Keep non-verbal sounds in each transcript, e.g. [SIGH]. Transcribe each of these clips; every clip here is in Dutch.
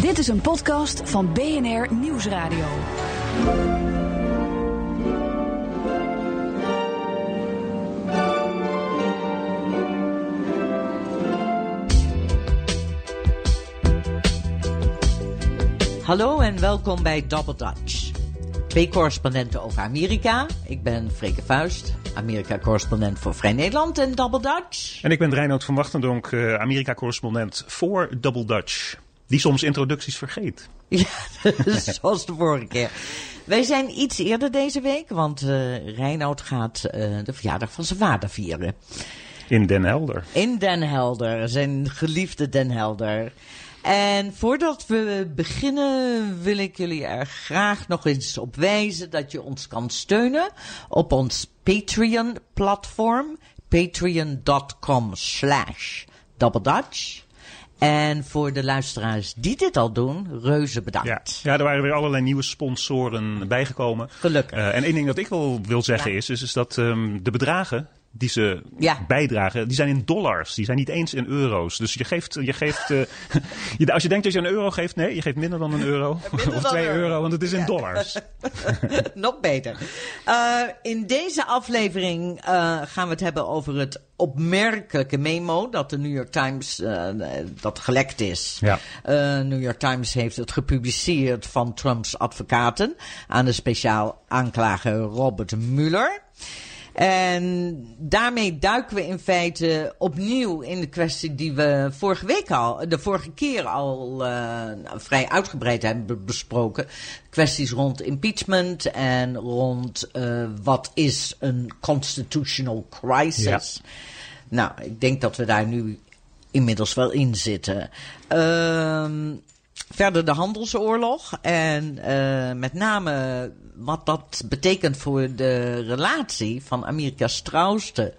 Dit is een podcast van BNR Nieuwsradio. Hallo en welkom bij Double Dutch. Twee correspondenten over Amerika. Ik ben Freke Vuist, Amerika-correspondent voor Vrij Nederland en Double Dutch. En ik ben Reinoud van Wachtendonk, uh, Amerika-correspondent voor Double Dutch. Die soms introducties vergeet. [LAUGHS] Ja, [LAUGHS] zoals de vorige keer. Wij zijn iets eerder deze week, want uh, Reinoud gaat uh, de verjaardag van zijn vader vieren. In Den Helder. In Den Helder, zijn geliefde Den Helder. En voordat we beginnen wil ik jullie er graag nog eens op wijzen dat je ons kan steunen op ons Patreon platform. Patreon.com slash Dutch. En voor de luisteraars die dit al doen, reuze bedankt. Ja, ja er waren weer allerlei nieuwe sponsoren bijgekomen. Gelukkig. Uh, en één ding dat ik wel wil zeggen ja. is, is, is dat um, de bedragen die ze ja. bijdragen, die zijn in dollars. Die zijn niet eens in euro's. Dus je geeft, je geeft uh, [LAUGHS] je, als je denkt dat je een euro geeft, nee, je geeft minder dan een euro. [LAUGHS] of twee euro. euro, want het is in dollars. [LAUGHS] Nog beter. Uh, in deze aflevering uh, gaan we het hebben over het opmerkelijke memo dat de New York Times, dat gelekt is. Ja. New York Times heeft het gepubliceerd van Trumps advocaten aan de speciaal aanklager Robert Mueller. En daarmee duiken we in feite opnieuw in de kwestie die we vorige week al, de vorige keer al uh, vrij uitgebreid hebben besproken. Kwesties rond impeachment en rond uh, wat is een constitutional crisis. Ja. Nou, ik denk dat we daar nu inmiddels wel in zitten. Uh, verder de handelsoorlog en uh, met name wat dat betekent voor de relatie van Amerika's trouwste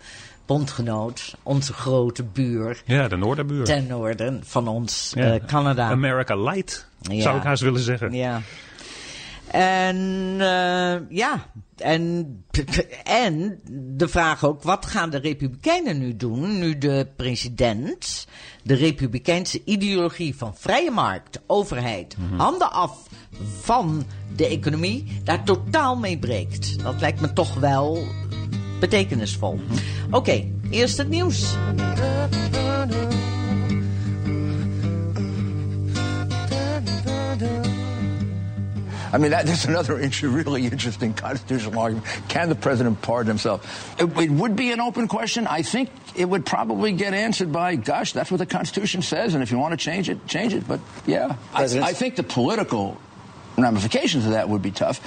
bondgenoot, onze grote buur. Ja, de noorderbuur. Ten noorden van ons, ja. uh, Canada. America Light, ja. zou ik haast willen zeggen. Ja. En uh, ja, en, [LAUGHS] en de vraag ook, wat gaan de Republikeinen nu doen, nu de president de Republikeinse ideologie van vrije markt, overheid, mm -hmm. handen af van de economie, daar totaal mee breekt. Dat lijkt me toch wel betekenisvol. Oké, okay, eerst het nieuws. I mean, that, [LAUGHS] that's another issue, really interesting constitutional argument. Can the president pardon himself? It, it, would be an open question. I think it would probably get answered by, gosh, that's what the Constitution says, and if you want to change it, change it. But yeah, I, I think the political ramifications of that would be tough.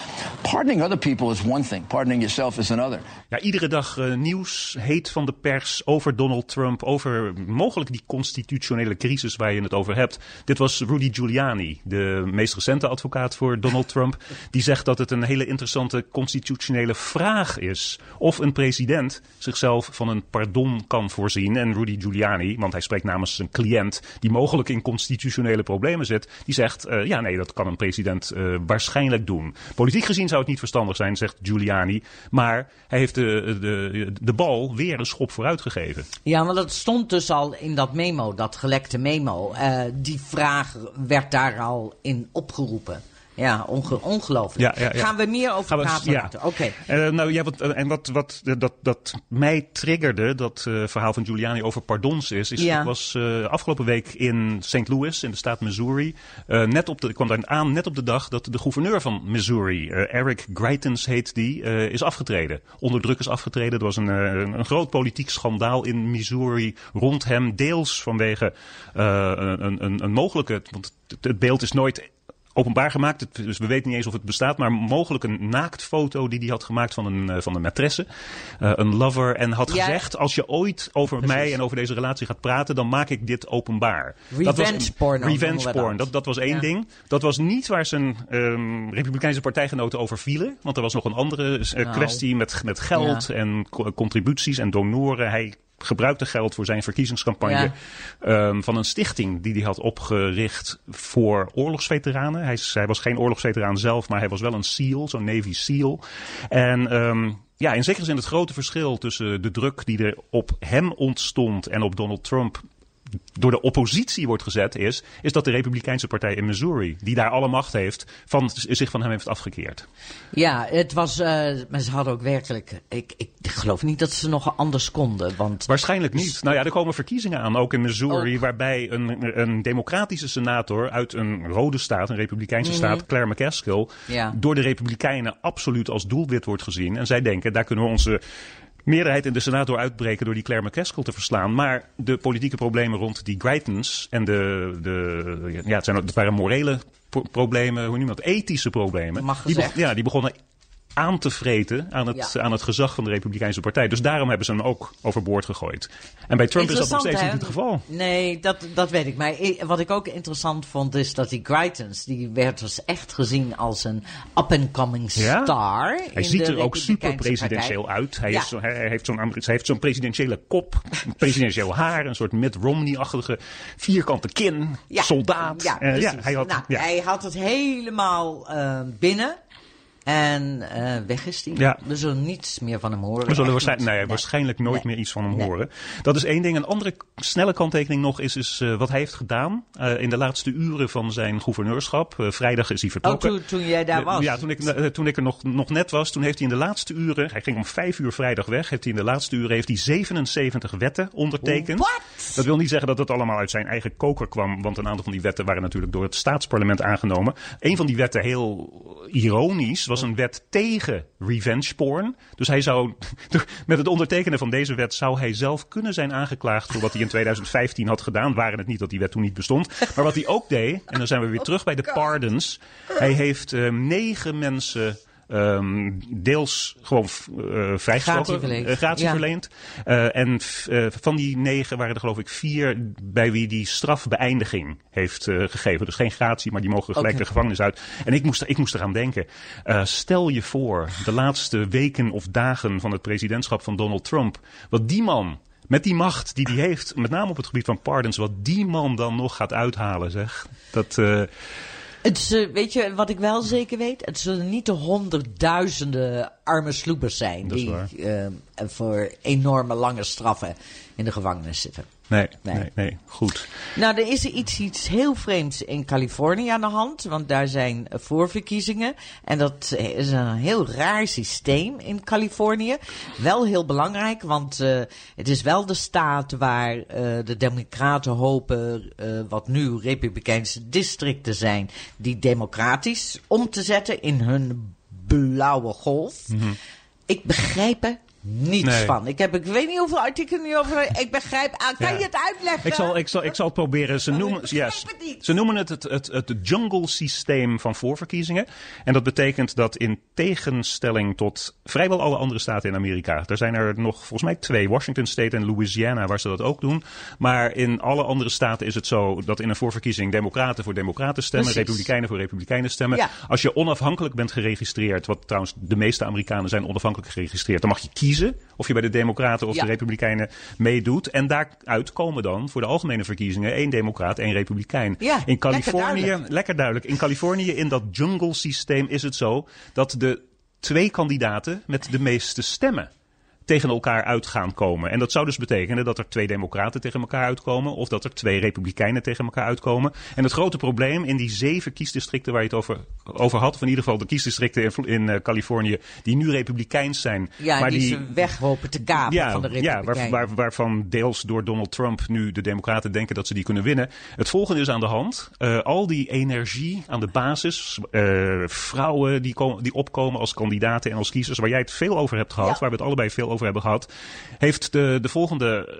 Pardoning other people is one thing. Pardoning yourself is another. Ja, iedere dag uh, nieuws heet van de pers over Donald Trump, over mogelijk die constitutionele crisis waar je het over hebt. Dit was Rudy Giuliani, de meest recente advocaat voor Donald Trump. Die zegt dat het een hele interessante constitutionele vraag is of een president zichzelf van een pardon kan voorzien. En Rudy Giuliani, want hij spreekt namens zijn cliënt die mogelijk in constitutionele problemen zit, die zegt uh, ja nee, dat kan een president uh, waarschijnlijk doen. Politiek gezien zou het niet verstandig zijn, zegt Giuliani. Maar hij heeft de, de, de bal weer een schop vooruit gegeven. Ja, want dat stond dus al in dat memo, dat gelekte memo. Uh, die vraag werd daar al in opgeroepen. Ja, onge ongelooflijk. Ja, ja, ja. Gaan we meer over we, praten ja. Oké. Okay. Uh, nou ja, wat, uh, en wat, wat dat, dat mij triggerde, dat uh, verhaal van Giuliani over pardons is, is ik was afgelopen week in St. Louis, in de staat Missouri. net op de, ik kwam daar aan net op de dag dat de gouverneur van Missouri, Eric Greitens heet die, is afgetreden. Onder druk is afgetreden. Er was een, een, een groot politiek schandaal in Missouri rond hem, deels vanwege een, een, een mogelijke, want het beeld is nooit openbaar gemaakt. Dus we weten niet eens of het bestaat. Maar mogelijk een naaktfoto die hij had gemaakt van een, uh, van een matresse. Uh, een lover. En had ja. gezegd, als je ooit over Precies. mij en over deze relatie gaat praten, dan maak ik dit openbaar. Revenge porn. Revenge porn. Dat, dat was één ja. ding. Dat was niet waar zijn um, Republikeinse partijgenoten over vielen. Want er was nog een andere uh, nou. kwestie met, met geld ja. en contributies en donoren. Hij gebruikte geld voor zijn verkiezingscampagne ja. um, van een stichting die hij had opgericht voor oorlogsveteranen. Hij, hij, was geen oorlogsveteraan zelf, maar hij was wel een SEAL, zo'n Navy SEAL. En um, ja, in zekere zin het grote verschil tussen de druk die er op hem ontstond en op Donald Trump door de oppositie wordt gezet, is, is dat de Republikeinse Partij in Missouri, die daar alle macht heeft, van, zich van hem heeft afgekeerd. Ja, het was, uh, maar ze hadden ook werkelijk, ik, ik geloof niet dat ze nog anders konden. Want Waarschijnlijk niet. Nou ja, er komen verkiezingen aan, ook in Missouri, waarbij een, een democratische senator uit een rode staat, een republikeinse mhm. staat, Claire McCaskill, door de republikeinen absoluut als doelwit wordt gezien. En zij denken, daar kunnen we onze meerderheid in de Senaat door uitbreken door die Claire McCaskill te verslaan. Maar de politieke problemen rond die Greitens en de, de ja, het, zijn, het waren morele problemen, hoe noem je dat, ethische problemen. Mag die, ja, die begonnen aan te vreten aan het, aan het gezag van de Republikeinse Partij. Dus daarom hebben ze hem ook overboord gegooid. En bij Trump is dat nog steeds niet het geval. Nee, dat, dat weet ik. Maar wat ik ook interessant vond is dat die Greitens, die werd dus echt gezien als een up-and-coming star. Hij ziet er ook super presidentieel uit. Hij, is, hij, heeft zo'n heeft zo'n presidentiële kop, presidentieel haar, een soort Mitt Romney-achtige vierkante kin, soldaat. Ja, uh, ja, hij, had, nou, hij had het helemaal uh, binnen. En uh, weg is hij. Ja. We zullen niets meer van hem horen. We zullen waarschijnlijk, nee, waarschijnlijk nooit meer iets van hem horen. Dat is één ding. Een andere snelle kanttekening nog is, is uh, wat hij heeft gedaan uh, in de laatste uren van zijn gouverneurschap. vrijdag is hij vertrokken. Oh, toen, toen jij daar was? Ja, toen ik, toen ik er nog, nog net was, toen heeft hij in de laatste uren, hij ging om vijf uur vrijdag weg, heeft hij in de laatste uren heeft hij 77 wetten ondertekend. What? Dat wil niet zeggen dat het allemaal uit zijn eigen koker kwam, want een aantal van die wetten waren natuurlijk door het staatsparlement aangenomen. Een van die wetten, heel ironisch, was een wet tegen revenge porn. Dus hij zou, [LAUGHS] met het ondertekenen van deze wet, zou hij zelf kunnen zijn aangeklaagd voor wat hij in 2015 had gedaan. Waren het niet dat die wet toen niet bestond. Maar wat hij ook deed, en dan zijn we weer terug bij de pardons. Hij heeft uh, negen mensen Um, deels gewoon uh, vrijgesproken, gratie uh, verleend. Uh, en van die negen waren er geloof ik vier bij wie die strafbeëindiging heeft gegeven. Dus geen gratie, maar die mogen gelijk okay. de gevangenis uit. En ik moest, ik moest eraan denken. stel je voor, de laatste weken of dagen van het presidentschap van Donald Trump. Wat die man met die macht die hij heeft, met name op het gebied van pardons, wat die man dan nog gaat uithalen, zeg. Dat, uh, het, uh, weet je wat ik wel zeker weet? Het zullen niet de honderdduizenden arme sloepers zijn die uh, voor enorme lange straffen in de gevangenis zitten. Nee, nee, nee, goed. Nou, er is iets, iets heel vreemds in Californië aan de hand. Want daar zijn voorverkiezingen. En dat is een heel raar systeem in Californië. Wel heel belangrijk, want uh, het is wel de staat waar uh, de Democraten hopen, uh, wat nu Republikeinse districten zijn, die democratisch om te zetten in hun blauwe golf. Mm -hmm. Ik begrijp er niets van. Ik, heb, ik weet niet hoeveel artikelen nu over. Ik begrijp. Ah, kan je het uitleggen? Ik zal, ik zal, ik zal het proberen. Ze noemen, yes, het ze noemen het het, het, het jungle systeem van voorverkiezingen. En dat betekent dat in tegenstelling tot vrijwel alle andere staten in Amerika. Er zijn er nog volgens mij twee: Washington State en Louisiana, waar ze dat ook doen. Maar in alle andere staten is het zo dat in een voorverkiezing Democraten voor Democraten stemmen, Precies. Republikeinen voor Republikeinen stemmen. Ja. Als je onafhankelijk bent geregistreerd, wat trouwens de meeste Amerikanen zijn onafhankelijk geregistreerd, dan mag je kiezen of je bij de Democraten of de Republikeinen meedoet. En daaruit komen dan voor de algemene verkiezingen één Democraat, één Republikein. Ja, in Californië, lekker lekker duidelijk. In Californië, in dat jungle systeem, is het zo dat de twee kandidaten met de meeste stemmen tegen elkaar uit gaan komen. En dat zou dus betekenen dat er twee democraten tegen elkaar uitkomen. Of dat er twee republikeinen tegen elkaar uitkomen. En het grote probleem in die zeven kiesdistricten waar je het over, over had. Of in ieder geval de kiesdistricten in, in uh, Californië. Die nu republikeins zijn. Ja, maar die, die ze te kapen ja, van de republikeinen. Ja, waar, waar, waarvan deels door Donald Trump nu de democraten denken dat ze die kunnen winnen. Het volgende is aan de hand. Uh, al die energie aan de basis. Uh, vrouwen die, komen, die opkomen als kandidaten en als kiezers. Waar jij het veel over hebt gehad. Ja. Waar we het allebei veel over hebben gehad, heeft de, de volgende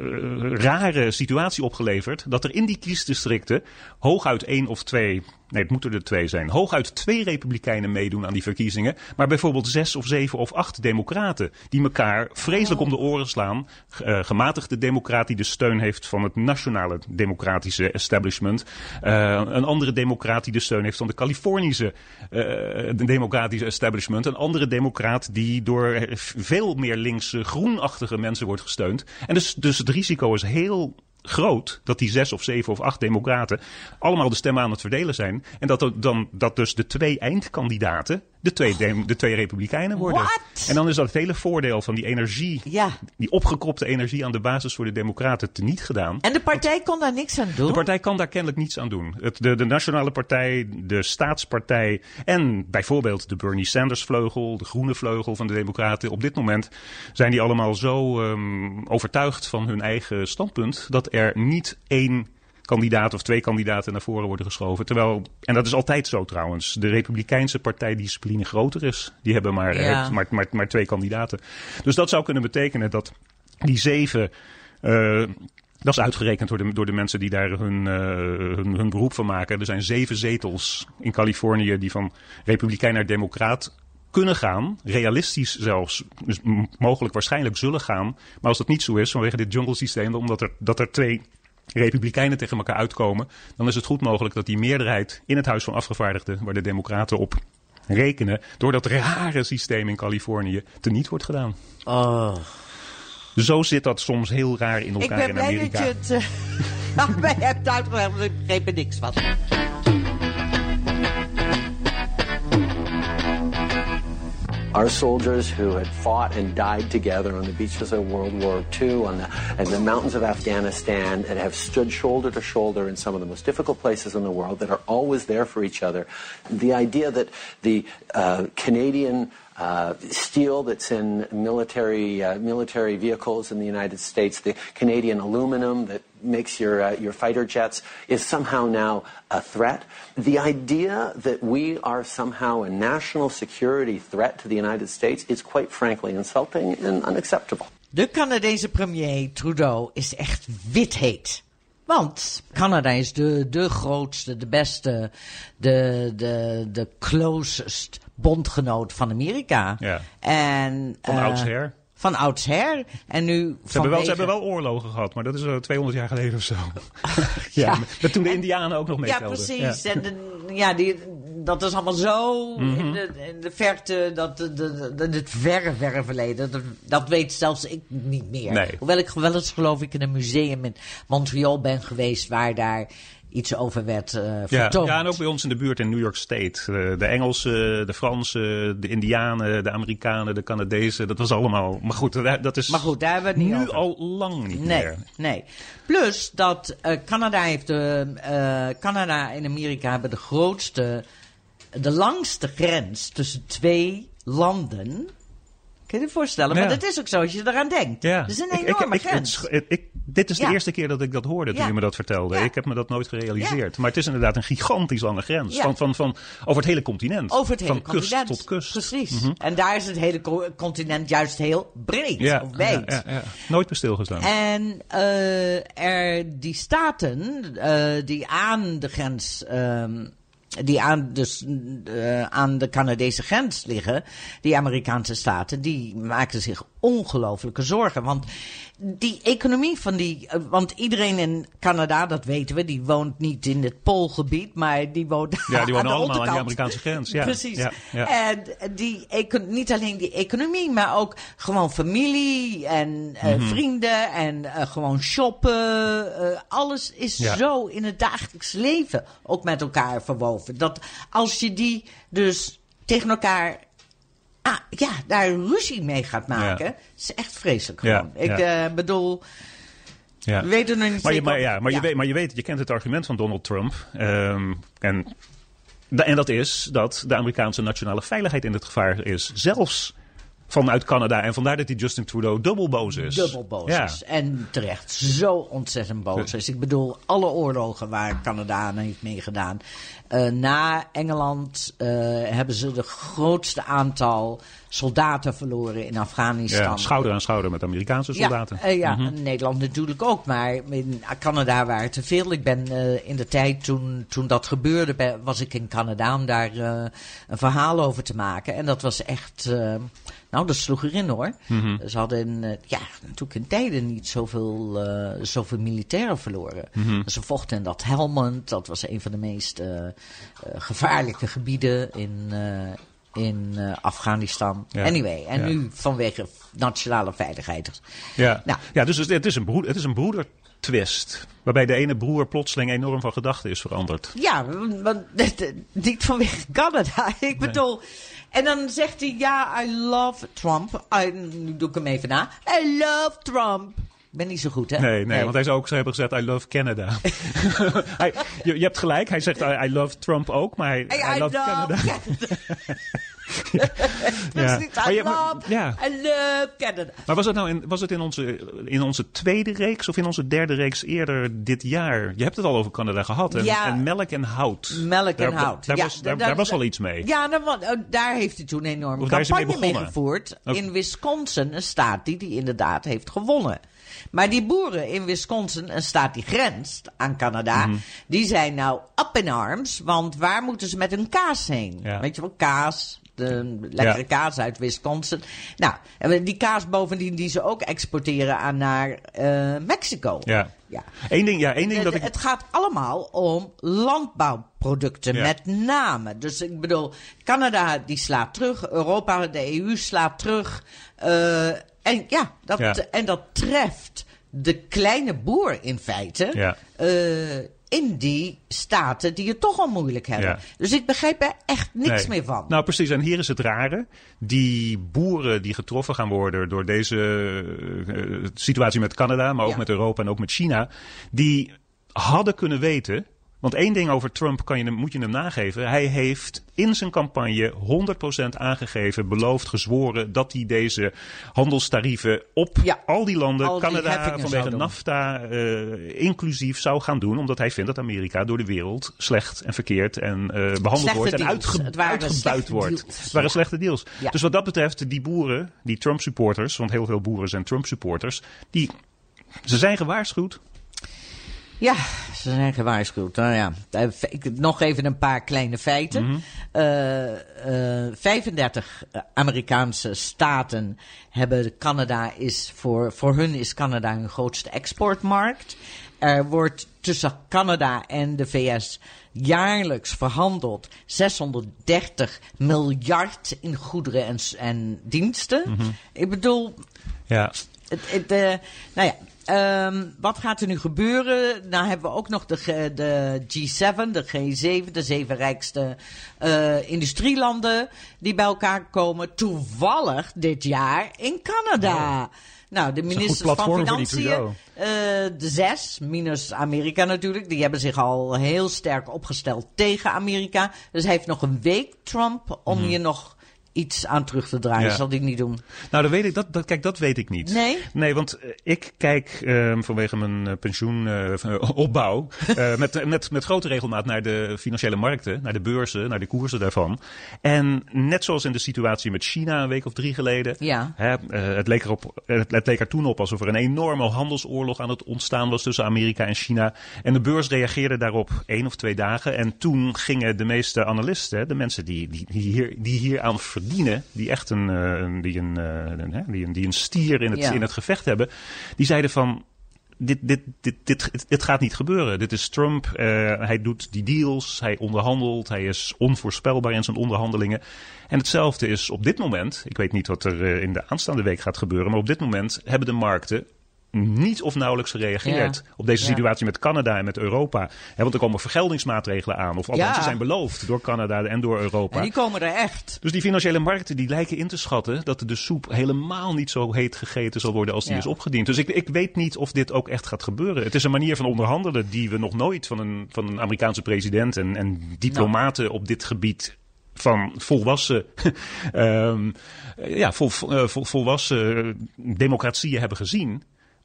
uh, rare situatie opgeleverd. Dat er in die kiesdistricten hooguit één of twee Nee, het moeten er twee zijn. Hooguit twee republikeinen meedoen aan die verkiezingen. Maar bijvoorbeeld zes of zeven of acht democraten. Die elkaar vreselijk om de oren slaan. Uh, gematigde democraat die de steun heeft van het nationale democratische establishment. Uh, een andere democraat die de steun heeft van de Californische uh, democratische establishment. Een andere democraat die door veel meer linkse groenachtige mensen wordt gesteund. En dus, dus het risico is heel groot dat die zes of zeven of acht democraten allemaal de stemmen aan het verdelen zijn. En dat, dan, dat dus de twee eindkandidaten de twee, de twee republikeinen worden. What? En dan is dat hele voordeel van die energie, Ja. die opgekropte energie aan de basis voor de democraten teniet gedaan. En de partij kon daar niks aan doen? De partij kan daar kennelijk niets aan doen. Het, de, de Nationale Partij, de Staatspartij en bijvoorbeeld de Bernie Sanders vleugel, de groene vleugel van de Democraten. Op dit moment zijn die allemaal zo um, overtuigd van hun eigen standpunt dat er niet één kandidaat of twee kandidaten naar voren worden geschoven. Terwijl, en dat is altijd zo trouwens, de Republikeinse partijdiscipline groter is. Die hebben maar, Ja. maar, maar, maar twee kandidaten. Dus dat zou kunnen betekenen dat die zeven. eh, dat is uitgerekend door de, door de mensen die daar hun, eh, hun, hun beroep van maken. Er zijn zeven zetels in Californië die van republikein naar democraat kunnen gaan. Realistisch zelfs. Dus mogelijk waarschijnlijk zullen gaan. Maar als dat niet zo is vanwege dit jungle systeem, omdat er, dat er twee republikeinen tegen elkaar uitkomen, dan is het goed mogelijk dat die meerderheid in het Huis van Afgevaardigden, waar de democraten op rekenen, door dat rare systeem in Californië teniet wordt gedaan. Oh. Zo zit dat soms heel raar in Ik elkaar ben in blij Amerika. dat je het [LAUGHS] uh, mij hebt uitgelegd, want ik begreep er niks van. Our soldiers who had fought and died together on the beaches of World War II, on the, in the mountains of Afghanistan, and have stood shoulder to shoulder in some of the most difficult places in the world, that are always there for each other. The idea that the uh, Canadian uh, steel that's in military uh, military vehicles in the United States, the Canadian aluminum that makes your uh, your fighter jets, is somehow now a threat. The idea that we are somehow a national security threat to the United States is quite frankly insulting and unacceptable. De Canadese premier Trudeau is echt wit-heet. Want Canada is de, de grootste, de beste, de, de, de closest bondgenoot van Amerika. Ja. En, Van eh, oudsher. Van oudsher. En nu Ze hebben, wel, ze hebben wel oorlogen gehad, maar dat is uh, 200 jaar geleden of zo. [LAUGHS] ja, Ja. toen de Indianen ook nog Ja, meetelden. precies. Ja. En de, ja, die, dat is allemaal zo Mhm. in, de, in de verte, dat, de, de, de- het verre, verre verleden. Dat, dat weet zelfs ik niet meer. Nee. Hoewel ik wel eens geloof ik in een museum in Montreal ben geweest waar daar iets over werd eh Ja, vertoond. ja, en ook bij ons in de buurt in New York State. Eh, de Engelsen, de Fransen, de Indianen, de Amerikanen, de Canadezen. Dat was allemaal. Maar goed, dat- dat is Maar goed, daar hebben we het niet nu over. al lang niet Nee, meer. nee. Plus dat eh, Canada heeft de, Canada en Amerika hebben de grootste, de langste grens tussen twee landen. Kun je je voorstellen? Ja. Maar dat is ook zo als je eraan denkt. Ja. Dat is een Ik- ik- enorme ik- grens. ik- ik- dit is de eerste keer dat ik dat hoorde toen Ja. je me dat vertelde. Ja. Ik heb me dat nooit gerealiseerd. Maar het is inderdaad een gigantisch lange grens. Ja. Van, van, van, over het hele continent. Over het hele van continent. kust tot kust. Mhm. Precies. En daar is het hele co- continent juist heel breed. Ja, of wijd. ja, ja, ja. Nooit meer stilgestaan. En eh, er, die staten eh, die aan de grens, ehm, die aan, dus, aan de Canadese grens liggen, die Amerikaanse staten, die maken zich ongelooflijke zorgen. Want die economie van die, eh, want iedereen in Canada, dat weten we, die woont niet in het Poolgebied, maar die woont Ja, die [LAUGHS] wonen aan de allemaal aan onderkant. Amerikaanse grens. Ja, Precies. ja, ja. En die, niet alleen die economie, maar ook gewoon familie en eh, Mhm. vrienden en eh, gewoon shoppen. alles is Ja. zo in het dagelijks leven ook met elkaar verwoven. Dat als je die dus tegen elkaar. Ah, ja, daar ruzie mee gaat maken. Ja. is echt vreselijk gewoon. Ik eh, bedoel, Ja. we weten nog niet Maar je, maar, ja, maar, Je weet, maar je weet, je kent het argument van Donald Trump. Ehm, en, en dat is dat de Amerikaanse nationale veiligheid in het gevaar is. Zelfs vanuit Canada. En vandaar dat die Justin Trudeau dubbel boos is. dubbel boos Ja. is. En terecht zo ontzettend boos is. Ik bedoel, alle oorlogen waar Canada aan heeft meegedaan. Eh, na Engeland eh, hebben ze de grootste aantal soldaten verloren in Afghanistan. Ja, schouder aan schouder met Amerikaanse soldaten. Ja, eh, ja Nederland natuurlijk ook, maar in Canada waren te veel. Ik ben in de tijd toen, toen dat gebeurde, was ik in Canada om daar een verhaal over te maken. En dat was echt, nou dat sloeg erin hoor. Ze hadden in, ja, natuurlijk in tijden niet zoveel, zoveel militairen verloren. Ze vochten in dat Helmand, dat was een van de meest gevaarlijke gebieden in... eh, in eh, Afghanistan. Ja. Anyway, en Ja. nu vanwege nationale veiligheid. Ja, Nou. ja dus het is een, broeder, het is een broeder, twist. Waarbij de ene broer plotseling enorm van gedachten is veranderd. Ja, want niet vanwege Canada. [LAUGHS] Ik bedoel. En dan zegt hij: Ja, I love Trump. nu doe ik hem even na. I love Trump. Ik ben niet zo goed, hè? Nee, nee, want hij zou ook zo hebben gezegd, I love Canada. [LAUGHS] hij, je, je, hebt gelijk, hij zegt, I, I love Trump ook, maar hij, I, I love, Canada. ja. I, love, ja. I love Canada. Maar was het nou in, was het in, onze, in onze tweede reeks of in onze derde reeks eerder dit jaar? Je hebt het al over Canada gehad. En, ja. en melk en hout. Melk en hout. Daar, was, daar, daar, was al iets mee. Ja, daar, daar heeft hij toen een enorme campagne mee gevoerd. In Wisconsin, een staat die die inderdaad heeft gewonnen. Maar die boeren in Wisconsin, een staat die grenst aan Canada, mhm. die zijn nou up in arms. Want waar moeten ze met hun kaas heen? Weet je wel, kaas, de lekkere kaas uit Wisconsin. Nou, die kaas bovendien die ze ook exporteren aan naar uh, Mexico. Ja. Ja. Eén ding, ja, één ding dat ik... Het gaat allemaal om landbouwproducten met name. Dus ik bedoel, Canada die slaat terug, Europa, de EU slaat terug. Uh, en ja, dat, en dat treft de kleine boer in feite. Ja. Uh, in die staten die het toch al moeilijk hebben. Dus ik begrijp er echt niks meer van. Nou, precies. En hier is het rare. Die boeren die getroffen gaan worden door deze uh, situatie met Canada, maar ook met Europa en ook met China, die hadden kunnen weten want één ding over Trump kan je hem, moet je hem nageven. Hij heeft in zijn campagne 100% aangegeven, beloofd, gezworen dat hij deze handelstarieven op al die landen, Canada vanwege NAFTA uh, inclusief, zou gaan doen. Omdat hij vindt dat Amerika door de wereld slecht en verkeerd en uh, behandeld wordt en uitge uitgebuit wordt. Het waren slechte deals. Dus wat dat betreft, die boeren, die Trump supporters, want heel veel boeren zijn Trump supporters, die, ze zijn gewaarschuwd. Ja, ze zijn gewaarschuwd. Nou ja, eh, nog even een paar kleine feiten. Mm 35 eh, Amerikaanse staten hebben Canada is voor, voor hun is Canada hun grootste exportmarkt. Er wordt tussen Canada en de VS jaarlijks verhandeld 630 miljard in goederen en, en diensten. Mhm. Ik bedoel, ja. Het, het, nou ja, Um, wat gaat er nu gebeuren? Nou hebben we ook nog de, de G7, de G7, de zeven rijkste uh, industrielanden die bij elkaar komen. Toevallig dit jaar in Canada. Nou, de ministers van Financiën, uh, de zes, minus Amerika natuurlijk, die hebben zich al heel sterk opgesteld tegen Amerika. Dus hij heeft nog een week, Trump, om mm je nog iets aan terug te draaien. Ja. Zal die niet doen? Nou, dat weet ik, dat, dat, kijk, dat weet ik niet. Nee? Nee, want uh, ik kijk uh, vanwege mijn uh, pensioenopbouw [LAUGHS] met, met, met grote regelmaat naar de financiële markten, naar de beurzen, naar de koersen daarvan. En net zoals in de situatie met China een week of drie geleden. Ja. Hè, het, leek erop, het, het leek er toen op alsof er een enorme handelsoorlog aan het ontstaan was tussen Amerika en China. En de beurs reageerde daarop één of twee dagen. En toen gingen de meeste analisten, de mensen die, die, die, hier, die hier aan verdienen, die echt een, uh, die, een, uh, die, een, die een stier in het, in het gevecht hebben, die zeiden van dit, dit, dit, dit, dit gaat niet gebeuren. Dit is Trump. Uh, hij doet die deals. Hij onderhandelt. Hij is onvoorspelbaar in zijn onderhandelingen. En hetzelfde is op dit moment. Ik weet niet wat er in de aanstaande week gaat gebeuren. Maar op dit moment hebben de markten niet of nauwelijks gereageerd op deze situatie met Canada en met Europa. want er komen vergeldingsmaatregelen aan. Of althans, ze zijn beloofd door Canada en door Europa. En die komen er echt. Dus die financiële markten die lijken in te schatten dat de soep helemaal niet zo heet gegeten zal worden als die is opgediend. Dus ik, ik weet niet of dit ook echt gaat gebeuren. Het is een manier van onderhandelen die we nog nooit van een, van een Amerikaanse president en, en diplomaten op dit gebied van volwassen, um, [LAUGHS] ja, vol, vol, volwassen democratieën hebben gezien.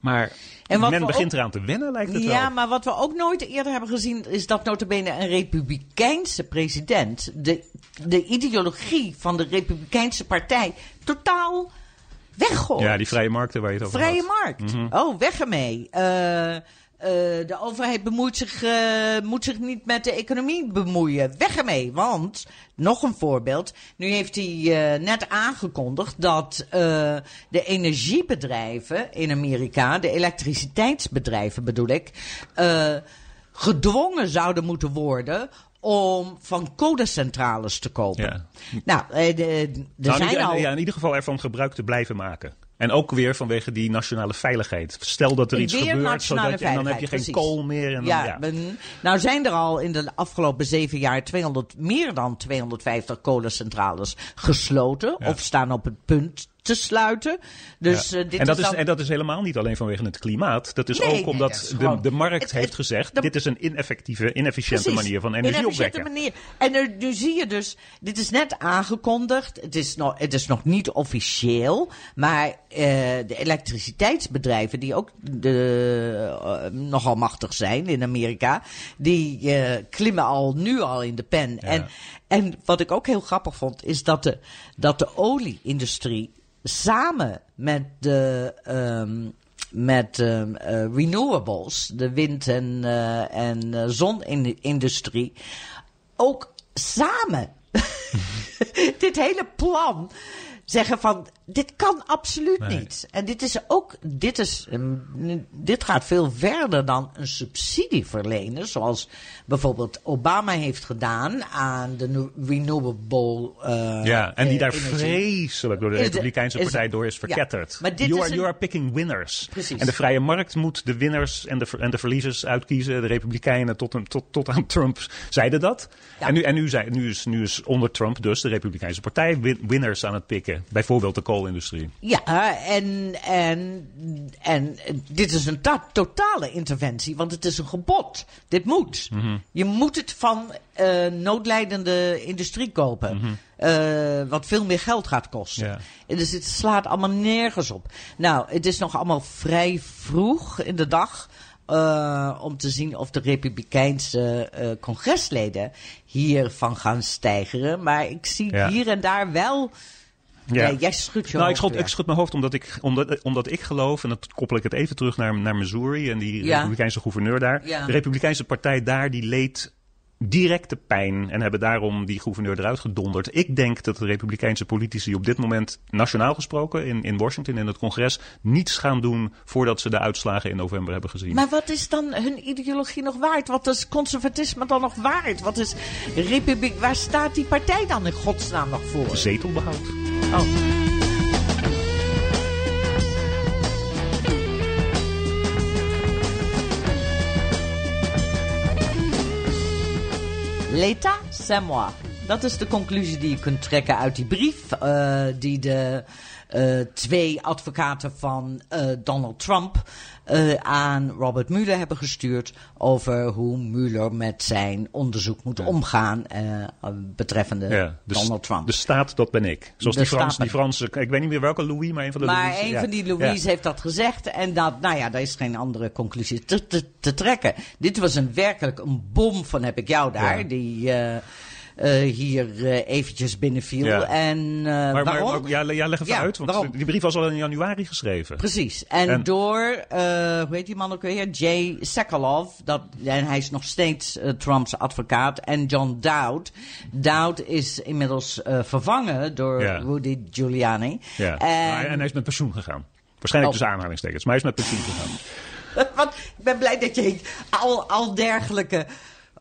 Maar men begint eraan te wennen, lijkt het ja, wel. Ja, maar wat we ook nooit eerder hebben gezien... is dat notabene een republikeinse president... de, de ideologie van de republikeinse partij totaal weggooit. Ja, die vrije markten waar je het over Vrije markt. Mhm. Oh, weg ermee. Uh, uh, de overheid bemoeit zich, uh, moet zich niet met de economie bemoeien. Weg ermee. Want, nog een voorbeeld. Nu heeft hij uh, net aangekondigd dat de energiebedrijven in Amerika, de elektriciteitsbedrijven bedoel ik, gedwongen zouden moeten worden om van codecentrales te kopen. Ja. Nou, de nou, zijn al... Ja, in ieder geval ervan gebruik te blijven maken. En ook weer vanwege die nationale veiligheid. Stel dat er iets gebeurt, zodat je, en dan heb je geen kool meer. En dan, ja, nou zijn er al in de afgelopen zeven jaar 200, meer dan 250 kolencentrales gesloten. Of staan op het punt te sluiten. Dus, uh, dit en, dat is, en dat is helemaal niet alleen vanwege het klimaat. Dat is ook omdat de, de markt heeft gezegd: dit is een ineffectieve, inefficiënte manier van energie opwekken. Manier. En er, nu zie je dus, dit is net aangekondigd. Het is nog, het is nog niet officieel. Maar uh, de elektriciteitsbedrijven, die ook de, uh, nogal machtig zijn in Amerika, die klimmen al nu al in de pen. En, en wat ik ook heel grappig vond, is dat de, dat de olieindustrie samen met de um, met um, uh, renewables, de wind- en, uh, en uh, zonindustrie, ook samen [LAUGHS] dit hele plan zeggen van dit kan absoluut niet. En dit is ook, dit, is, dit gaat veel verder dan een subsidie verlenen, zoals bijvoorbeeld Obama heeft gedaan aan de renewable. Uh, ja, en die daar vreselijk door de Republikeinse Partij door is verketterd. maar dit you, are, you are picking winners. Precies. En de vrije markt moet de winners en de, en de verliezers uitkiezen. De Republikeinen tot, tot, tot aan Trump zeiden dat. En, nu, en nu, zijn, nu, is, nu is onder Trump dus de Republikeinse Partij winners aan het pikken. Bijvoorbeeld de koolindustrie. Ja, en, en, en dit is een totale interventie, want het is een gebod. Dit moet. Mhm. Je moet het van uh, noodlijdende industrie kopen. Mhm. uh, wat veel meer geld gaat kosten. Dus het slaat allemaal nergens op. Nou, het is nog allemaal vrij vroeg in de dag. Uh, om te zien of de Republikeinse uh, congresleden hiervan gaan stijgeren. Maar ik zie ja. hier en daar wel ja. jij schudt je nou, ik schud, ik schud mijn hoofd omdat ik, omdat, omdat ik geloof, en dat koppel ik het even terug naar, naar Missouri en die Republikeinse gouverneur daar. De Republikeinse partij daar, die leed directe pijn en hebben daarom die gouverneur eruit gedonderd. Ik denk dat de Republikeinse politici op dit moment, nationaal gesproken, in, in Washington, in het congres, niets gaan doen voordat ze de uitslagen in november hebben gezien. Maar wat is dan hun ideologie nog waard? Wat is conservatisme dan nog waard? Wat is republiek? Waar staat die partij dan in godsnaam nog voor? Zetelbehoud. Oh. L'état, c'est moi. Dat is de conclusie die je kunt trekken uit die brief uh, die de uh, twee advocaten van uh, Donald Trump aan Robert Mueller hebben gestuurd over hoe Mueller met zijn onderzoek moet omgaan betreffende ja, Donald Trump. De staat, dat ben ik. Zoals die, Frans, die Franse, ik weet niet meer welke Louis, maar een van de maar Louis. Maar een van die Louis heeft dat gezegd en dat, nou ja, daar is geen andere conclusie te, te, te trekken. Dit was een werkelijk een bom van heb ik jou daar, die hier uh, eventjes binnenviel. Ja. En uh, maar, waarom? Maar, ja, ja, leg even ja, uit, want waarom? die brief was al in januari geschreven. Precies. En, en door, hoe heet die man ook weer? Jay Sekulow. Dat, en hij is nog steeds Trumps advocaat. En John Dowd. Dowd is inmiddels vervangen door ja. Rudy Giuliani. Ja. En, en hij is met pensioen gegaan. Waarschijnlijk oh. tussen aanhalingstekens, maar hij is met pensioen gegaan. [LAUGHS] Want ik ben blij dat je al, al dergelijke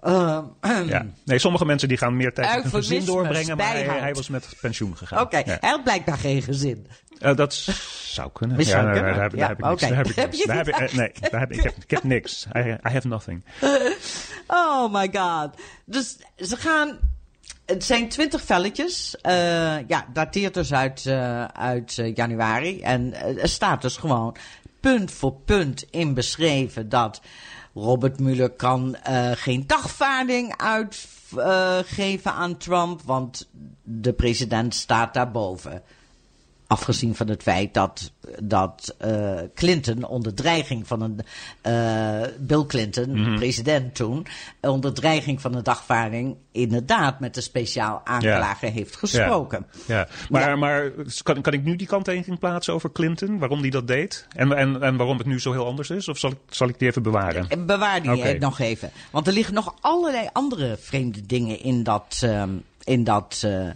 uh, [CLEARS THROAT] ja. Nee, sommige mensen die gaan meer tijd met hun gezin doorbrengen, maar hij, hij, was met pensioen gegaan. Oké, okay. ja. hij had blijkbaar geen gezin. Uh, dat zou kunnen. Ja, daar, heb, daar heb ik niks. Okay. [LAUGHS] Daar heb ik niks. Nee, daar heb ik, heb, ik heb niks. I, I have nothing. [LAUGHS] oh my god. Dus ze gaan het zijn twintig velletjes. Uh, ja, dateert dus uit, uh, uit januari. En er staat dus gewoon punt voor punt in beschreven dat Robert Mueller kan uh, geen dagvaarding uitgeven uh, aan Trump, want de president staat daarboven. Afgezien van het feit dat, dat uh, Clinton onder dreiging van een. Uh, Bill Clinton, mm -hmm. president toen. onder dreiging van een dagvaarding. inderdaad met de speciaal aanklager ja. heeft gesproken. Ja, ja. maar, ja. maar kan, kan ik nu die kanttekening plaatsen over Clinton? Waarom die dat deed? En, en, en waarom het nu zo heel anders is? Of zal ik, zal ik die even bewaren? Bewaar die okay. nog even. Want er liggen nog allerlei andere vreemde dingen in dat. Um, in dat uh,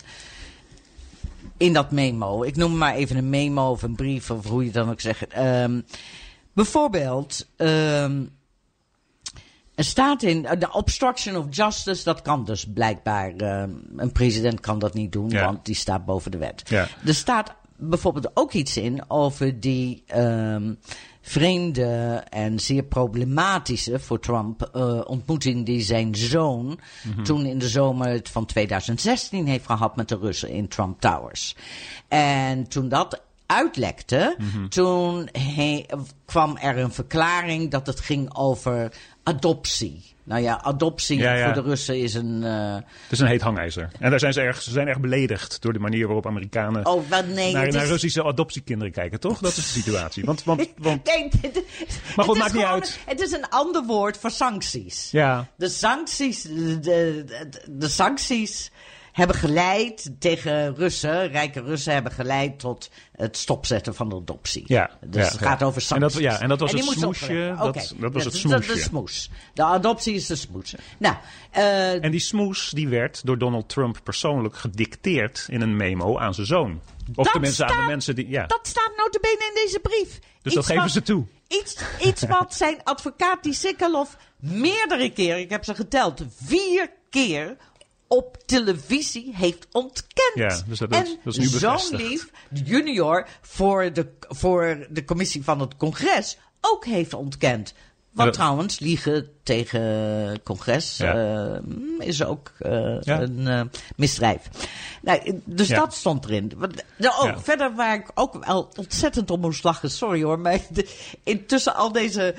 in dat memo. Ik noem maar even een memo of een brief of hoe je dan ook zegt. Um, bijvoorbeeld, um, er staat in de obstruction of justice, dat kan dus blijkbaar. Um, een president kan dat niet doen, ja. want die staat boven de wet. Ja. Er staat bijvoorbeeld ook iets in over die um, vreemde en zeer problematische voor Trump uh, ontmoeting die zijn zoon mm -hmm. toen in de zomer van 2016 heeft gehad met de Russen in Trump Towers. En toen dat uitlekte, mm -hmm. toen he, kwam er een verklaring dat het ging over adoptie. Nou ja, adoptie ja, ja. voor de Russen is een... Uh... Het is een heet hangijzer. En daar zijn ze, erg, ze zijn erg beledigd door de manier waarop Amerikanen oh, wat, nee, naar, naar is... Russische adoptiekinderen kijken, toch? Dat is de situatie. Want, want, [LAUGHS] want... nee, dit, maar goed, maakt niet uit. Het is een ander woord voor sancties. Ja. De sancties, de, de, de sancties hebben geleid tegen Russen, rijke Russen hebben geleid tot het stopzetten van de adoptie. Ja, dus ja, het gaat over sancties. En dat, ja, en dat was en het smoesje. Dat, okay. dat was het smoesje. Dat, de smoes. De adoptie is de smoes. Nou, uh, en die smoes die werd door Donald Trump persoonlijk gedicteerd in een memo aan zijn zoon. Of tenminste aan de mensen die... Ja. Dat staat notabene in deze brief. Dus iets dat geven wat, ze toe. Iets, iets wat [LAUGHS] zijn advocaat die Sikkelov meerdere keren, ik heb ze geteld, vier keer op televisie heeft ontkend. Ja, dus dat, en dat is nu zo'n lief junior voor de, voor de commissie van het congres ook heeft ontkend. Wat trouwens, liegen tegen congres Ja. eh, is ook eh, Ja. een eh, misdrijf. Nou, dus Ja. dat stond erin. Nou, oh. Verder waar ik ook wel ontzettend om moest lachen, sorry hoor. Maar [LAUGHS] de, intussen al deze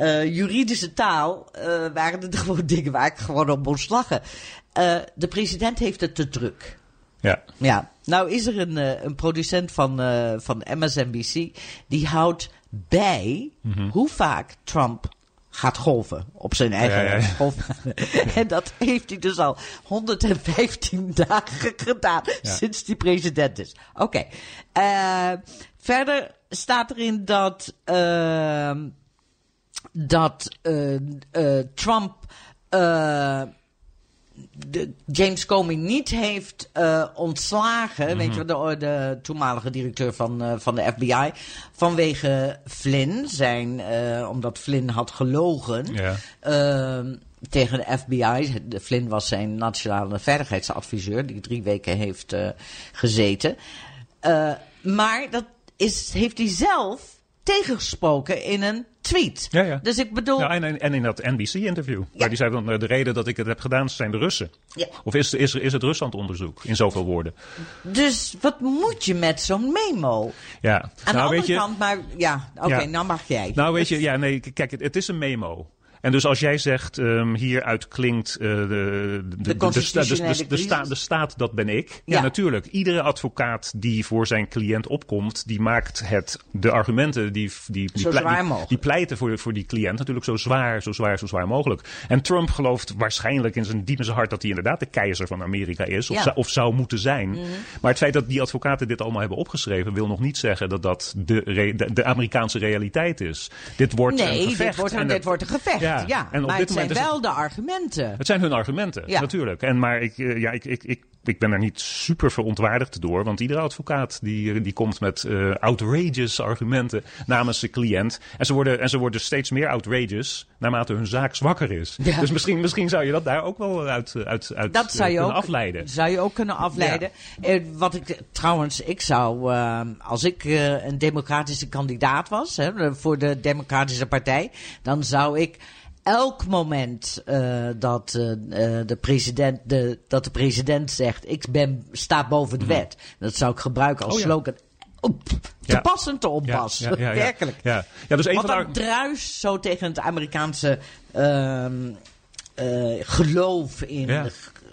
eh, juridische taal eh, waren er [LAUGHS] gewoon dingen waar ik gewoon om moest lachen. Eh, de president heeft het te druk. Ja. Ja, nou is er een, een producent van, van MSNBC die houdt bij hoe vaak Trump gaat golven op zijn eigen Ja, ja, ja. golfbaan. [LAUGHS] en dat heeft hij dus al 115 [LAUGHS] dagen gedaan sinds hij president is. Oké. Verder staat erin dat, ehm, dat eh, eh, Trump eh, de James Comey niet heeft ontslagen, weet je wel, de, de toenmalige directeur van, van de FBI, vanwege Flynn, zijn, omdat Flynn had gelogen ehm, tegen de FBI. Flynn was zijn nationale veiligheidsadviseur, die drie weken heeft gezeten. Maar dat is, heeft hij zelf tegengesproken in een tweet. Ja, ja. Dus ik bedoel, Ja, en, en, en in dat NBC-interview, waar die zei dan eh, de reden dat ik het heb gedaan zijn de Russen. Ja. Of is, is, is het Rusland-onderzoek in zoveel woorden? Dus wat moet je met zo'n memo? Ja. Aan de nou, andere weet je, kant, maar ja, oké, Ja. nou mag jij. Nou, weet je, ja, nee, kijk, het, het is een memo. En dus als jij zegt, ehm, hieruit klinkt eh, de, de, de, de, de, sta- crisis. de staat, dat ben ik. Ja. Ja. natuurlijk. Iedere advocaat die voor zijn cliënt opkomt, die maakt het, de argumenten die, die, die, plei- pleiten voor, voor die cliënt natuurlijk zo zwaar, zo zwaar, zo zwaar mogelijk. En Trump gelooft waarschijnlijk in zijn diep in zijn hart dat hij inderdaad de keizer van Amerika is. Of, Ja. zou, of zou moeten zijn. Mhm. Maar het feit dat die advocaten dit allemaal hebben opgeschreven, wil nog niet zeggen dat dat de, de, de Amerikaanse realiteit is. Dit wordt een gevecht. dit wordt, een, En dit het- wordt een gevecht. Ja, Ja, en op maar dit het zijn moment is wel de argumenten. Het zijn hun argumenten, Ja. natuurlijk. En, maar ik, eh, ja, ik, ik, ik, ik ben er niet super verontwaardigd door. Want iedere advocaat die, die komt met eh, outrageous argumenten namens zijn cliënt. En ze, worden, en ze worden steeds meer outrageous naarmate hun zaak zwakker is. Ja. Dus misschien, misschien zou je dat daar ook wel uit, uit, uit Dat zou eh, je kunnen ook afleiden. Zou je ook kunnen afleiden. Eh, wat ik trouwens, ik zou, als ik een democratische kandidaat was hè, voor de Democratische Partij, dan zou ik elk moment eh, dat, eh, eh, de president, de, dat de president zegt: Ik ben, sta boven de wet. Dat zou ik gebruiken als Mhm. Oh ja. slogan. Te Ja. pas en te onpas. Ja, ja. Werkelijk. Ja, ja dus een Want dat druist zo tegen het Amerikaanse ehm, eh, geloof in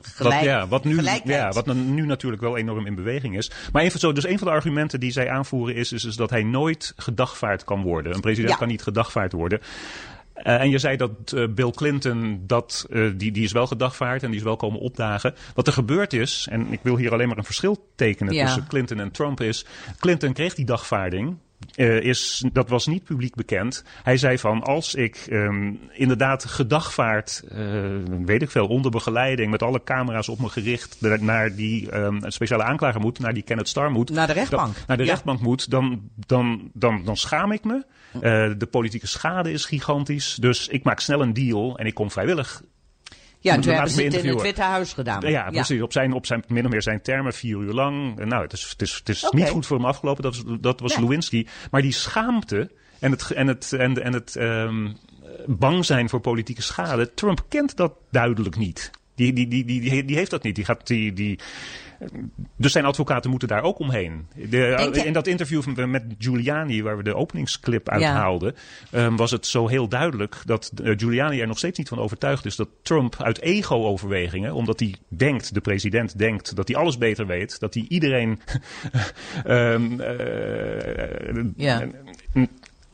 gelijk, wat, ja, wat, nu, gelijkheid. ja, wat nu natuurlijk wel enorm in beweging is. Maar een van, zo, dus een van de argumenten die zij aanvoeren is, is, is dat hij nooit gedagvaard kan worden. Een president Ja. kan niet gedagvaard worden. Eh, en je zei dat eh, Bill Clinton, dat, eh, die, die is wel gedagvaard en die is wel komen opdagen. Wat er gebeurd is, en ik wil hier alleen maar een verschil tekenen Ja. tussen Clinton en Trump, is Clinton kreeg die dagvaarding. Eh, is, dat was niet publiek bekend. Hij zei van als ik ehm, inderdaad gedagvaard, eh, weet ik veel, onder begeleiding met alle camera's op me gericht naar- die ehm, speciale aanklager moet, naar die Kenneth Starr moet. Naar de rechtbank. dan- naar de Ja. rechtbank moet, dan, dan, dan, dan schaam ik me. Eh, de politieke schade is gigantisch. Dus ik maak snel een deal en ik kom vrijwillig Ja, toen hebben ze het in het Witte Huis gedaan. Ja, precies. Op, zijn, op zijn, min of meer zijn termen, vier uur lang. Nou, het is, het is, het is niet goed voor hem afgelopen. Dat was, dat was Lewinsky. Maar die schaamte en het, en het, en, en het um, bang zijn voor politieke schade. Trump kent dat duidelijk niet. Die, die, die, die, die, heeft dat niet. Die gaat, die, die, dus zijn advocaten moeten daar ook omheen. De, in dat interview met Giuliani, waar we de openingsclip uithaalden, ja. um, was het zo heel duidelijk dat uh, Giuliani er nog steeds niet van overtuigd is dat Trump uit ego-overwegingen, omdat hij denkt, de president denkt, dat hij alles beter weet, dat hij iedereen um, [LAUGHS] uh, ja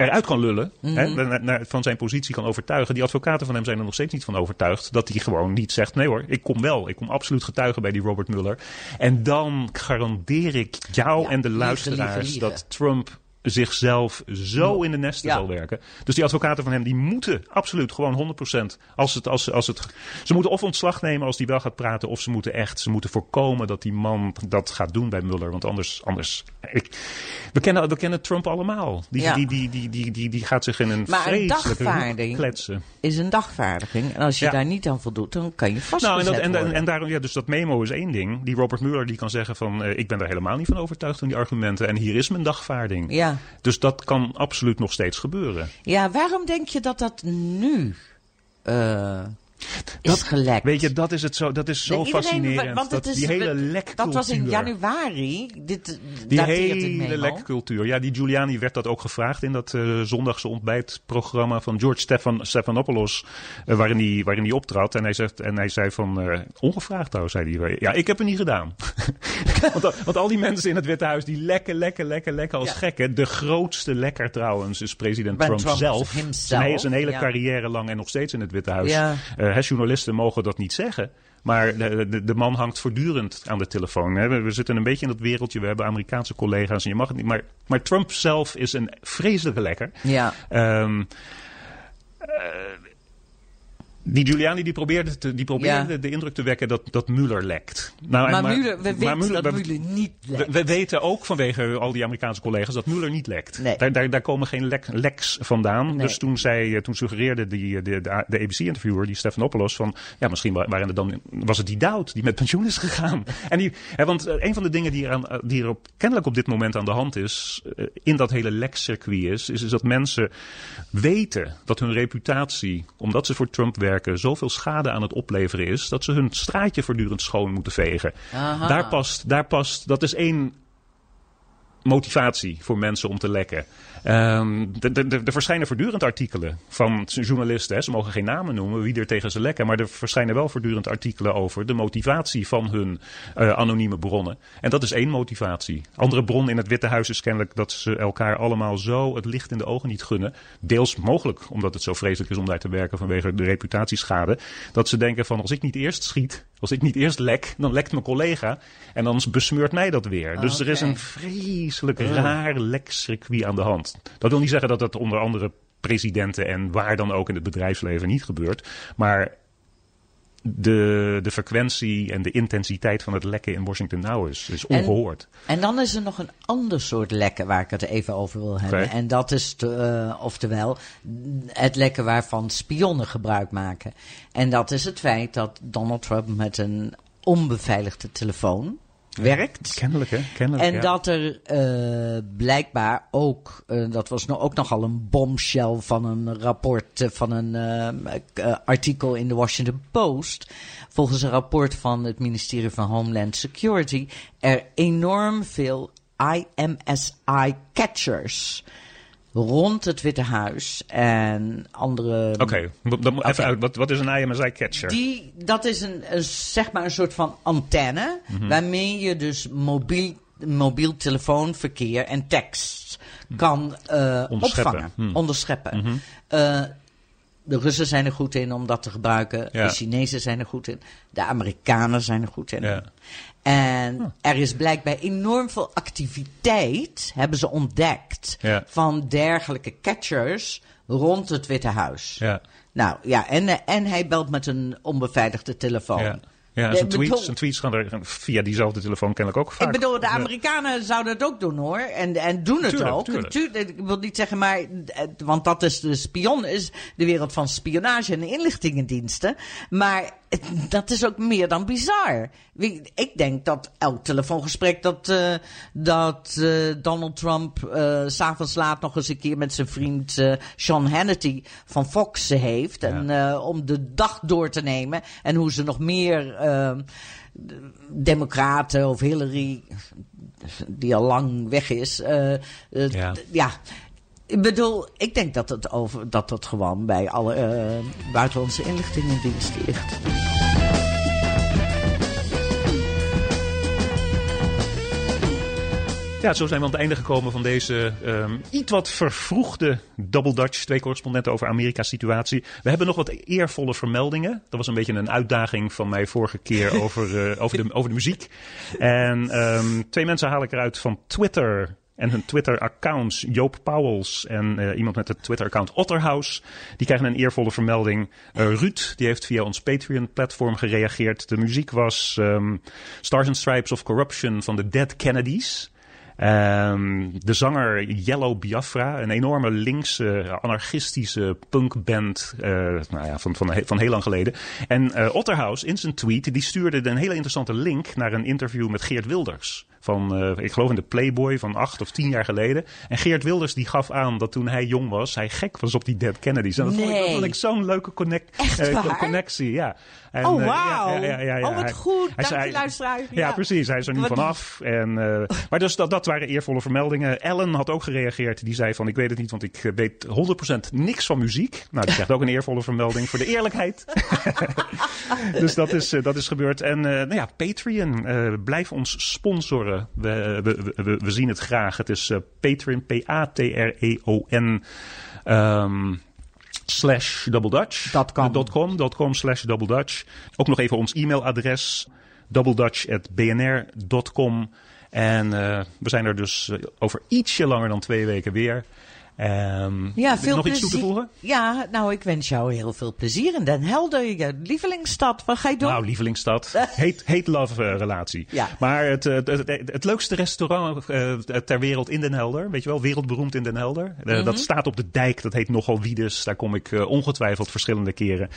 eruit kan lullen, hè, mhm. van zijn positie kan overtuigen. Die advocaten van hem zijn er nog steeds niet van overtuigd dat hij gewoon niet zegt: nee hoor, ik kom wel, ik kom absoluut getuigen bij die Robert Mueller. En dan garandeer ik jou en de luisteraars dat Trump zichzelf zo in de nesten ja. zal werken. Dus die advocaten van hem, die moeten absoluut gewoon 100%. Als het, als, als het, ze moeten of ontslag nemen als die wel gaat praten, of ze moeten echt, ze moeten voorkomen dat die man dat gaat doen bij Muller. Want anders, anders ik, we, kennen, we kennen Trump allemaal. Die, die, die, die, die, die, die, gaat zich in een maar vreselijke een kletsen. is een dagvaarding. En als je daar niet aan voldoet, dan kan je vast nou, en, dat, en, en, en, daarom, ja, dus dat memo is één ding. Die Robert Mueller die kan zeggen van, uh, ik ben daar helemaal niet van overtuigd van die argumenten. En hier is mijn dagvaarding. Ja. Dus dat kan absoluut nog steeds gebeuren. Ja, waarom denk je dat dat nu uh, dat, gelekt. Weet je, dat is, het zo, dat is zo fascinerend. Want dat, is, die hele lekcultuur. Dat was in januari. Dit, die hele lekcultuur. Ja, die Giuliani werd dat ook gevraagd in dat uh, zondagse ontbijtprogramma van George Stefan, Stephanopoulos. Uh, waarin hij waarin die optrad. En hij, zegt, en hij zei van, uh, ongevraagd trouwens, zei hij. Ja, ik heb het niet gedaan. [LAUGHS] want, want, al die mensen in het Witte Huis, die lekken, lekken, lekken, lekken als ja. gekken. De grootste lekker trouwens is president Trump, Trump, zelf. Himself. Hij is een hele carrière lang en nog steeds in het Witte Huis. Ja journalisten mogen dat niet zeggen. Maar de, de, de, man hangt voortdurend aan de telefoon. We, we, zitten een beetje in dat wereldje. We hebben Amerikaanse collega's en je mag het niet. Maar, maar Trump zelf is een vreselijke lekker. Ja. Um, die Giuliani die probeerde, te, die probeerde de indruk te wekken dat, dat Mueller lekt. Nou, maar, maar, Mueller, we weten Mueller, dat Mueller niet lekt. We, weten ook vanwege al die Amerikaanse collega's dat Mueller niet lekt. Nee. Daar, daar, daar, komen geen lek, leks vandaan. Dus toen, zei, toen suggereerde die, de, de, de ABC-interviewer, die Stephanopoulos, van ja, misschien waren er dan, was het die Dowd die met pensioen is gegaan. [LAUGHS] en die, hè, want uh, een van de dingen die, er aan, die er op, kennelijk op dit moment aan de hand is, in dat hele lekcircuit is, is, is dat mensen weten dat hun reputatie, omdat ze voor Trump werken, zoveel schade aan het opleveren is dat ze hun straatje voortdurend schoon moeten vegen. Daar past, daar past, dat is één motivatie voor mensen om te lekken. Um, er verschijnen voortdurend artikelen van journalisten. Hè. Ze mogen geen namen noemen wie er tegen ze lekken. Maar er verschijnen wel voortdurend artikelen over de motivatie van hun uh, anonieme bronnen. En dat is één motivatie. Andere bron in het Witte Huis is kennelijk dat ze elkaar allemaal zo het licht in de ogen niet gunnen. Deels mogelijk omdat het zo vreselijk is om daar te werken vanwege de reputatieschade. Dat ze denken van als ik niet eerst schiet, als ik niet eerst lek, dan lekt mijn collega. En dan besmeurt mij dat weer. Dus er is een vreselijk raar lekcircuit aan de hand. Dat wil niet zeggen dat dat onder andere presidenten en waar dan ook in het bedrijfsleven niet gebeurt. Maar de, de frequentie en de intensiteit van het lekken in Washington nou is, is ongehoord. En, en, dan is er nog een ander soort lekken waar ik het even over wil hebben. En dat is, uh, oftewel, het lekken waarvan spionnen gebruik maken. En dat is het feit dat Donald Trump met een onbeveiligde telefoon werkt. Kennelijk, hè? Kennelijk, en dat er uh, blijkbaar ook, uh, dat was nou ook nogal een bombshell van een rapport, uh, van een artikel in de Washington Post. Volgens een rapport van het ministerie van Homeland Security er enorm veel IMSI catchers rond het Witte Huis en andere... Oké, okay. even uit. Wat, wat is een IMSI-catcher? Die, dat is een, een, zeg maar een soort van antenne... Mhm. waarmee je dus mobiel, mobiel telefoonverkeer en tekst kan uh, opvangen, hmm. onderscheppen. Mm de Russen zijn er goed in om dat te gebruiken. De Chinezen zijn er goed in. De Amerikanen zijn er goed in. Ja. En er is blijkbaar enorm veel activiteit, hebben ze ontdekt, van dergelijke catchers rond het Witte Huis. Ja. Nou ja, en, en hij belt met een onbeveiligde telefoon. Ja, zijn tweets, zijn tweets gaan er via diezelfde telefoon kennelijk ook vaak. Ik bedoel, de Amerikanen zouden het ook doen hoor. En, en doen het ook. Tuurlijk. ik wil niet zeggen, maar... Want dat is de spion, is de wereld van spionage en inlichtingendiensten. Maar dat is ook meer dan bizar. Ik denk dat elk telefoongesprek dat, uh, dat uh, Donald Trump uh, s'avonds laat nog eens een keer met zijn vriend Sean Hannity van Fox heeft. Ja. En om de dag door te nemen. En hoe ze nog meer ehm, democraten of Hillary, die al lang weg is. ja. ja. Ik bedoel, ik denk dat het, over, dat het gewoon bij alle uh, buitenlandse inlichtingendiensten ligt. Ja, zo zijn we aan het einde gekomen van deze um, iets wat vervroegde Double Dutch. Twee correspondenten over Amerika's situatie. We hebben nog wat eervolle vermeldingen. Dat was een beetje een uitdaging van mij vorige keer [LAUGHS] over, uh, over, de, over de muziek. En um, twee mensen haal ik eruit van Twitter. En hun Twitter-accounts, Joop Pauwels en uh, iemand met het Twitter-account Otterhouse, die krijgen een eervolle vermelding. Uh, Ruud, die heeft via ons Patreon-platform gereageerd. De muziek was um, Stars and Stripes of Corruption van de Dead Kennedys. Um, de zanger Yellow Biafra, een enorme linkse, anarchistische punkband uh, nou ja, van, van, van heel lang geleden. En uh, Otterhouse in zijn tweet, die stuurde een hele interessante link naar een interview met Geert Wilders van, uh, ik geloof in de Playboy van acht of tien jaar geleden. En Geert Wilders die gaf aan dat toen hij jong was, hij gek was op die Dead Kennedys. En dat nee. vond ik, zo'n leuke connect, uh, connectie. Ja. En, oh, wauw. Ja, ja, ja, oh, wat goed. Hij, Dank je luisteraar. Ja. precies. Hij is er nu vanaf. En, uh, maar dus dat, dat waren eervolle vermeldingen. Ellen had ook gereageerd. Die zei van, ik weet het niet, want ik weet 100% niks van muziek. Nou, die krijgt ook een eervolle vermelding voor de eerlijkheid. [LAUGHS] dus dat is, dat is gebeurd. En nou ja, Patreon, blijf ons sponsoren. We, we, we, we, zien het graag. Het is Patreon, P-A-T-R-E-O-N. Um, slash double dutch. .com. .com, .com slash double dutch. Ook nog even ons e-mailadres. doubledutch.bnr.com. En uh, we zijn er dus uh, over ietsje langer dan twee weken weer. Um, ja, veel nog iets toe te voegen? Ja, nou, ik wens jou heel veel plezier in Den Helder, je lievelingsstad. Wat ga je doen? Nou, lievelingsstad. Hate-love uh, relatie. Ja. Maar het, het, het, het, leukste restaurant uh, ter wereld in Den Helder, weet je wel, wereldberoemd in Den Helder. Uh, mm -hmm. Dat staat op de dijk, dat heet nogal Wiedes. Daar kom ik ongetwijfeld verschillende keren.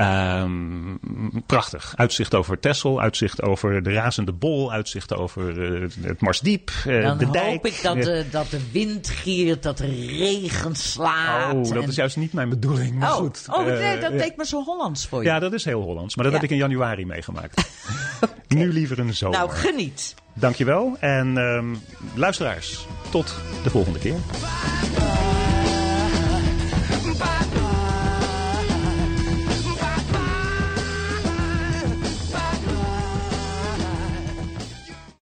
Um, prachtig. Uitzicht over Texel, uitzicht over de Razende Bol, uitzicht over het Marsdiep, Dan de dijk. Dan hoop ik dat, de, dat de wind giert, dat er regen slaat. Oh, dat is juist niet mijn bedoeling. Maar oh, goed. Oh, nee, dat uh, deed me zo Hollands voor je. Ja, dat is heel Hollands. Maar dat heb ik in januari meegemaakt. okay. [LAUGHS] Nu liever een zomer. Nou, geniet. Dankjewel. En um, luisteraars, tot de volgende keer.